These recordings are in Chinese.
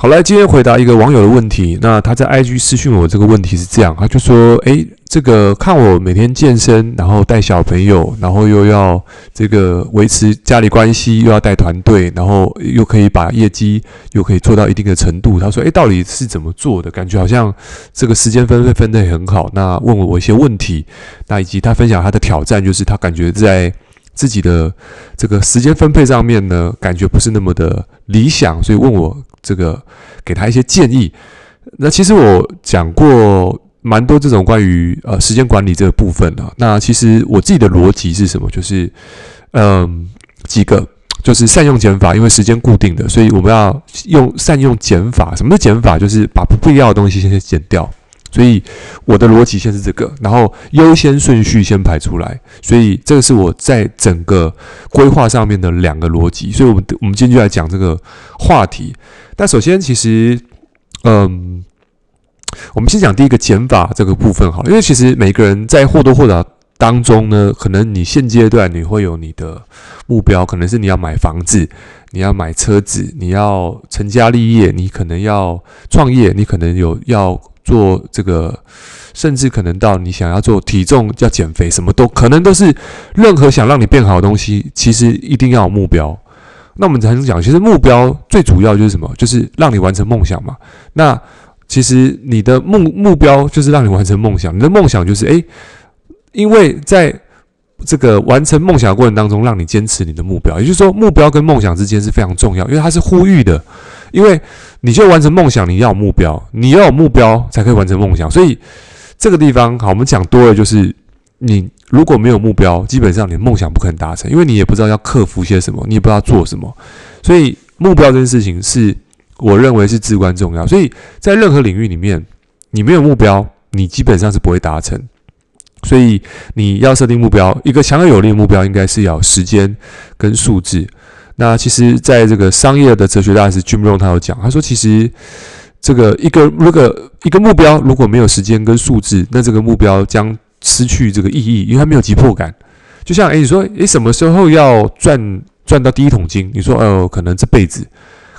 好，来，今天回答一个网友的问题。那他在 IG 私讯我这个问题是这样，他就说：“诶，这个看我每天健身，然后带小朋友，然后又要这个维持家里关系，又要带团队，然后又可以把业绩又可以做到一定的程度。”他说：“诶，到底是怎么做的？感觉好像这个时间分配分得很好。”那问我一些问题，那以及他分享他的挑战，就是他感觉在。自己的这个时间分配上面呢，感觉不是那么的理想，所以问我这个给他一些建议。那其实我讲过蛮多这种关于呃时间管理这个部分的。那其实我自己的逻辑是什么？就是嗯几个，就是善用减法，因为时间固定的，所以我们要用善用减法。什么是减法？就是把不必要的东西先减掉。所以我的逻辑先是这个，然后优先顺序先排出来，所以这个是我在整个规划上面的两个逻辑。所以，我们我们今天就来讲这个话题。但首先，其实，嗯，我们先讲第一个减法这个部分好了，因为其实每个人在或多或少当中呢，可能你现阶段你会有你的目标，可能是你要买房子，你要买车子，你要成家立业，你可能要创业，你可能有要。做这个，甚至可能到你想要做体重要减肥，什么都可能都是任何想让你变好的东西，其实一定要有目标。那我们才能讲，其实目标最主要就是什么？就是让你完成梦想嘛。那其实你的目目标就是让你完成梦想，你的梦想就是诶，因为在这个完成梦想的过程当中，让你坚持你的目标。也就是说，目标跟梦想之间是非常重要，因为它是呼吁的。因为你就完成梦想，你要有目标，你要有目标才可以完成梦想。所以这个地方好，我们讲多了，就是你如果没有目标，基本上你的梦想不可能达成，因为你也不知道要克服些什么，你也不知道做什么。所以目标这件事情是我认为是至关重要。所以在任何领域里面，你没有目标，你基本上是不会达成。所以你要设定目标，一个强而有力的目标，应该是要时间跟数字。那其实，在这个商业的哲学大师 Jim r o n 他有讲，他说，其实这个一个如果一个目标如果没有时间跟数字，那这个目标将失去这个意义，因为它没有急迫感。就像诶，你说诶，什么时候要赚赚到第一桶金？你说哦，可能这辈子。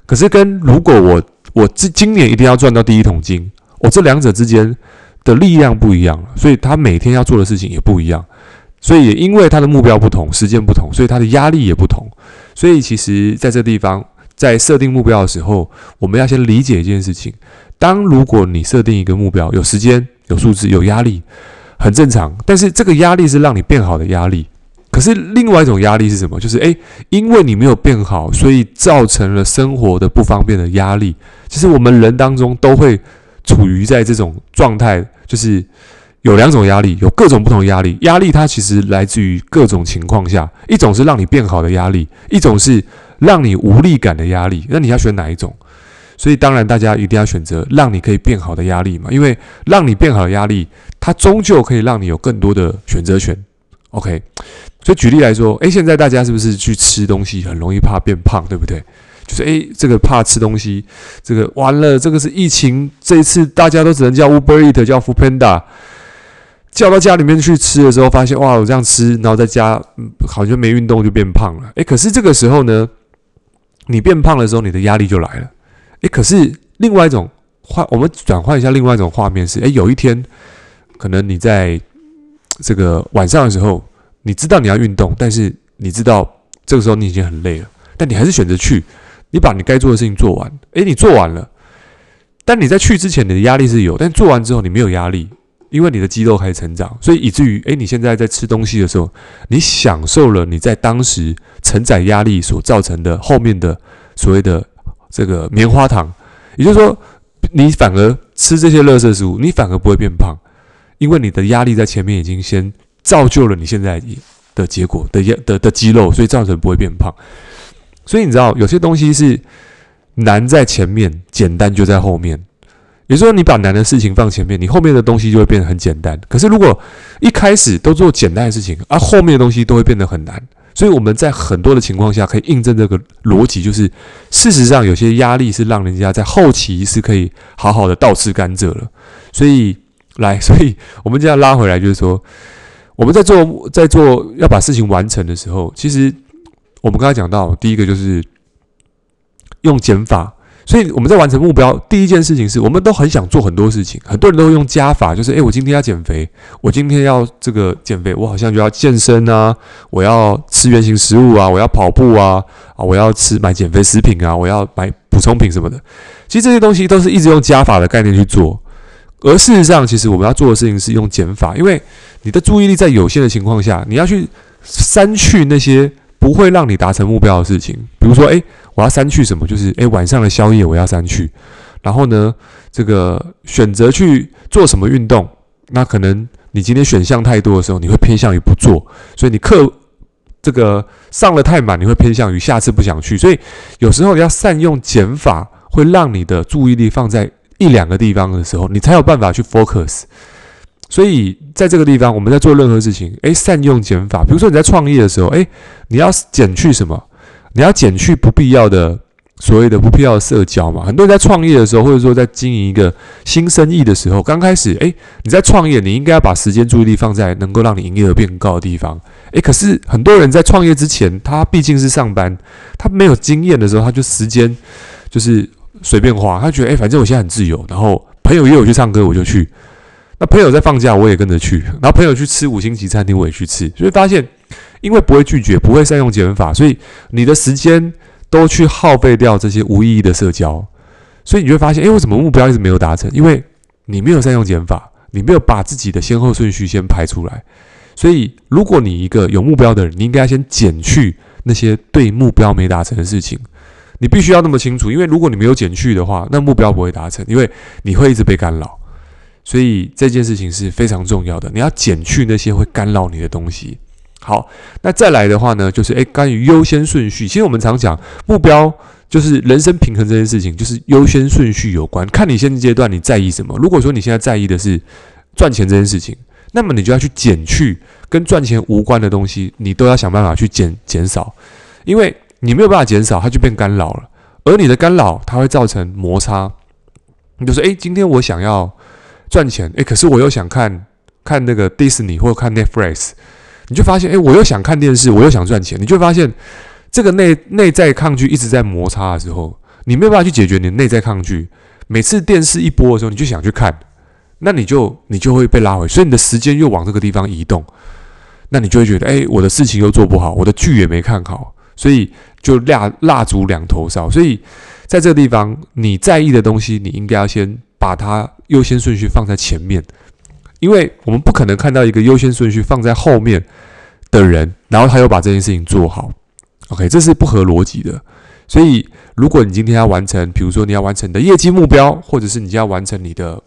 可是跟如果我我今今年一定要赚到第一桶金，我这两者之间的力量不一样，所以他每天要做的事情也不一样。所以也因为他的目标不同，时间不同，所以他的压力也不同。所以，其实在这地方，在设定目标的时候，我们要先理解一件事情：当如果你设定一个目标，有时间、有数字、有压力，很正常。但是这个压力是让你变好的压力。可是另外一种压力是什么？就是诶，因为你没有变好，所以造成了生活的不方便的压力。其实我们人当中都会处于在这种状态，就是。有两种压力，有各种不同压力。压力它其实来自于各种情况下，一种是让你变好的压力，一种是让你无力感的压力。那你要选哪一种？所以当然大家一定要选择让你可以变好的压力嘛，因为让你变好的压力，它终究可以让你有更多的选择权。OK，所以举例来说，诶，现在大家是不是去吃东西很容易怕变胖，对不对？就是诶，这个怕吃东西，这个完了，这个是疫情，这一次大家都只能叫 Uber Eat，叫 Foodpanda。叫到家里面去吃的时候，发现哇，我这样吃，然后在家，嗯，好像没运动就变胖了。诶，可是这个时候呢，你变胖的时候，你的压力就来了。诶，可是另外一种画，我们转换一下另外一种画面是：诶，有一天，可能你在这个晚上的时候，你知道你要运动，但是你知道这个时候你已经很累了，但你还是选择去，你把你该做的事情做完。诶，你做完了，但你在去之前，你的压力是有，但做完之后你没有压力。因为你的肌肉开始成长，所以以至于，诶，你现在在吃东西的时候，你享受了你在当时承载压力所造成的后面的所谓的这个棉花糖，也就是说，你反而吃这些垃圾食物，你反而不会变胖，因为你的压力在前面已经先造就了你现在的结果的的的，的肌肉，所以造成不会变胖。所以你知道，有些东西是难在前面，简单就在后面。也就是说，你把难的事情放前面，你后面的东西就会变得很简单。可是，如果一开始都做简单的事情，而后面的东西都会变得很难。所以我们在很多的情况下可以印证这个逻辑，就是事实上有些压力是让人家在后期是可以好好的倒吃甘蔗了。所以，来，所以我们这样拉回来，就是说我们在做在做要把事情完成的时候，其实我们刚才讲到第一个就是用减法。所以我们在完成目标，第一件事情是我们都很想做很多事情，很多人都会用加法，就是诶，我今天要减肥，我今天要这个减肥，我好像就要健身啊，我要吃原型食物啊，我要跑步啊，啊，我要吃买减肥食品啊，我要买补充品什么的。其实这些东西都是一直用加法的概念去做，而事实上，其实我们要做的事情是用减法，因为你的注意力在有限的情况下，你要去删去那些不会让你达成目标的事情，比如说，诶。我要删去什么？就是诶，晚上的宵夜我要删去。然后呢，这个选择去做什么运动，那可能你今天选项太多的时候，你会偏向于不做。所以你课这个上了太满，你会偏向于下次不想去。所以有时候要善用减法，会让你的注意力放在一两个地方的时候，你才有办法去 focus。所以在这个地方，我们在做任何事情，诶，善用减法。比如说你在创业的时候，诶，你要减去什么？你要减去不必要的所谓的不必要的社交嘛？很多人在创业的时候，或者说在经营一个新生意的时候，刚开始，诶，你在创业，你应该要把时间注意力放在能够让你营业额变高的地方。诶，可是很多人在创业之前，他毕竟是上班，他没有经验的时候，他就时间就是随便花，他觉得，诶，反正我现在很自由，然后朋友约我去唱歌，我就去。那朋友在放假，我也跟着去。然后朋友去吃五星级餐厅，我也去吃。所以发现。因为不会拒绝，不会善用减法，所以你的时间都去耗费掉这些无意义的社交，所以你会发现，诶，为什么目标一直没有达成？因为你没有善用减法，你没有把自己的先后顺序先排出来。所以，如果你一个有目标的人，你应该先减去那些对目标没达成的事情。你必须要那么清楚，因为如果你没有减去的话，那目标不会达成，因为你会一直被干扰。所以这件事情是非常重要的，你要减去那些会干扰你的东西。好，那再来的话呢，就是诶，关于优先顺序，其实我们常讲目标就是人生平衡这件事情，就是优先顺序有关。看你现阶段你在意什么。如果说你现在在意的是赚钱这件事情，那么你就要去减去跟赚钱无关的东西，你都要想办法去减减少，因为你没有办法减少，它就变干扰了。而你的干扰，它会造成摩擦。你就说，诶，今天我想要赚钱，诶，可是我又想看看那个迪士尼或者看 Netflix。你就发现，诶，我又想看电视，我又想赚钱。你就发现，这个内内在抗拒一直在摩擦的时候，你没有办法去解决你的内在抗拒。每次电视一播的时候，你就想去看，那你就你就会被拉回，所以你的时间又往这个地方移动。那你就会觉得，诶，我的事情又做不好，我的剧也没看好，所以就蜡蜡烛两头烧。所以在这个地方，你在意的东西，你应该要先把它优先顺序放在前面。因为我们不可能看到一个优先顺序放在后面的人，然后他又把这件事情做好，OK，这是不合逻辑的。所以，如果你今天要完成，比如说你要完成你的业绩目标，或者是你要完成你的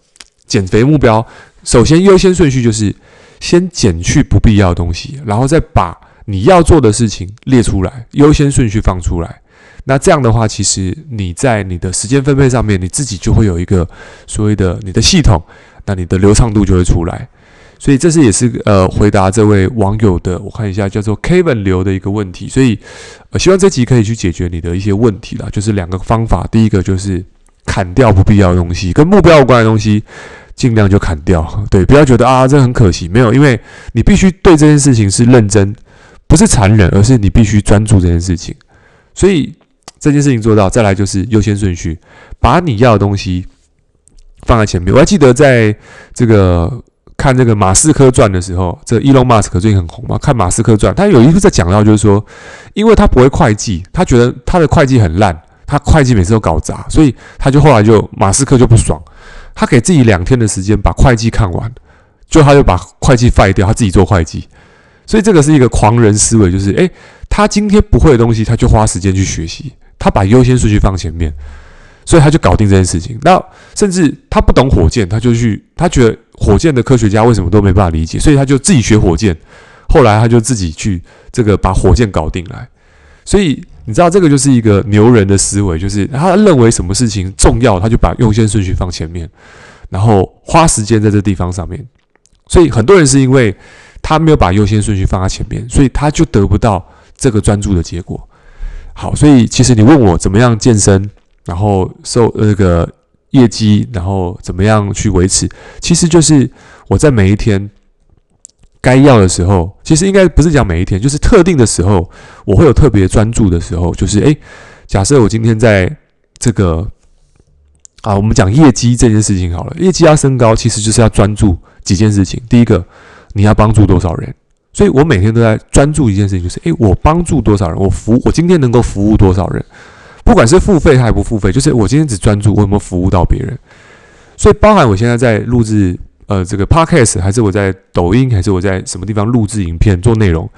减肥目标，首先优先顺序就是先减去不必要的东西，然后再把你要做的事情列出来，优先顺序放出来。那这样的话，其实你在你的时间分配上面，你自己就会有一个所谓的你的系统。那你的流畅度就会出来，所以这是也是呃回答这位网友的，我看一下叫做 Kevin 留的一个问题，所以呃希望这集可以去解决你的一些问题啦，就是两个方法，第一个就是砍掉不必要的东西，跟目标有关的东西尽量就砍掉，对，不要觉得啊这很可惜，没有，因为你必须对这件事情是认真，不是残忍，而是你必须专注这件事情，所以这件事情做到，再来就是优先顺序，把你要的东西。放在前面，我还记得在这个看这个马斯克传的时候，这伊隆马斯克最近很红嘛。看马斯克传，他有一次在讲到，就是说，因为他不会会计，他觉得他的会计很烂，他会计每次都搞砸，所以他就后来就马斯克就不爽，他给自己两天的时间把会计看完，就他就把会计废掉，他自己做会计。所以这个是一个狂人思维，就是诶，他今天不会的东西，他就花时间去学习，他把优先顺序放前面。所以他就搞定这件事情。那甚至他不懂火箭，他就去，他觉得火箭的科学家为什么都没办法理解，所以他就自己学火箭。后来他就自己去这个把火箭搞定来。所以你知道这个就是一个牛人的思维，就是他认为什么事情重要，他就把优先顺序放前面，然后花时间在这地方上面。所以很多人是因为他没有把优先顺序放在前面，所以他就得不到这个专注的结果。好，所以其实你问我怎么样健身？然后受那个业绩，然后怎么样去维持？其实就是我在每一天该要的时候，其实应该不是讲每一天，就是特定的时候，我会有特别专注的时候。就是诶，假设我今天在这个啊，我们讲业绩这件事情好了，业绩要升高，其实就是要专注几件事情。第一个，你要帮助多少人？所以我每天都在专注一件事情，就是诶，我帮助多少人？我服，我今天能够服务多少人？不管是付费还是不付费，就是我今天只专注我有没有服务到别人。所以，包含我现在在录制呃这个 podcast，还是我在抖音，还是我在什么地方录制影片做内容，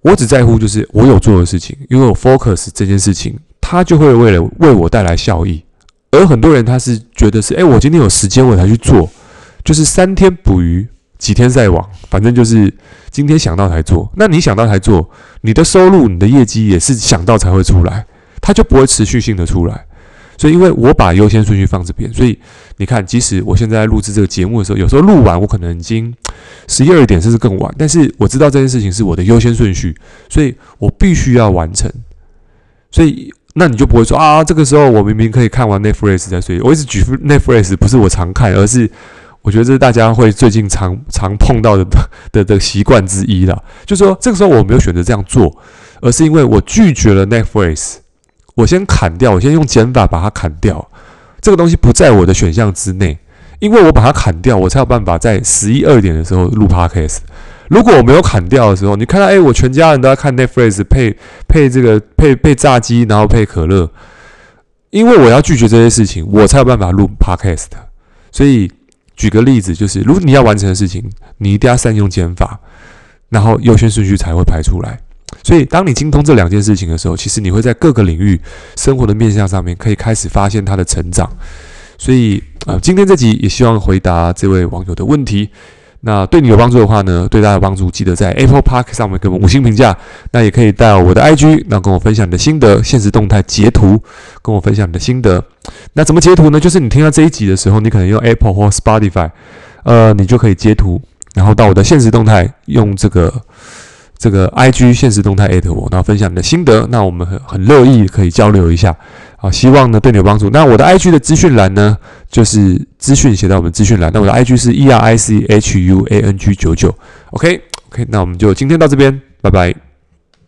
我只在乎就是我有做的事情，因为我 focus 这件事情，它就会为了为我带来效益。而很多人他是觉得是，诶，我今天有时间我才去做，就是三天捕鱼，几天晒网，反正就是今天想到才做。那你想到才做，你的收入、你的业绩也是想到才会出来，它就不会持续性的出来。所以，因为我把优先顺序放这边，所以你看，即使我现在录制这个节目的时候，有时候录完我可能已经十一二点甚至更晚，但是我知道这件事情是我的优先顺序，所以我必须要完成。所以。那你就不会说啊，这个时候我明明可以看完 Netflix 再睡。我一直举 Netflix 不是我常看，而是我觉得这是大家会最近常常碰到的 的的习惯之一啦。就说这个时候我没有选择这样做，而是因为我拒绝了 Netflix，我先砍掉，我先用减法把它砍掉。这个东西不在我的选项之内，因为我把它砍掉，我才有办法在十一二点的时候录 Podcast。如果我没有砍掉的时候，你看到哎，我全家人都在看 Netflix，配配这个配配炸鸡，然后配可乐，因为我要拒绝这些事情，我才有办法录 Podcast。所以举个例子，就是如果你要完成的事情，你一定要善用减法，然后优先顺序才会排出来。所以当你精通这两件事情的时候，其实你会在各个领域生活的面向上面可以开始发现它的成长。所以啊、今天这集也希望回答这位网友的问题。那对你有帮助的话呢，对大家有帮助，记得在 Apple Park 上面给我们五星评价。那也可以到我的 IG，那跟我分享你的心得，现实动态截图，跟我分享你的心得。那怎么截图呢？就是你听到这一集的时候，你可能用 Apple 或 Spotify，呃，你就可以截图，然后到我的现实动态用这个。这个 IG 现实动态艾特我，然后分享你的心得，那我们很很乐意可以交流一下，啊，希望呢对你有帮助。那我的 IG 的资讯栏呢，就是资讯写在我们资讯栏。那我的 IG 是 E R I C H U A N G 九九，OK OK，那我们就今天到这边，拜拜。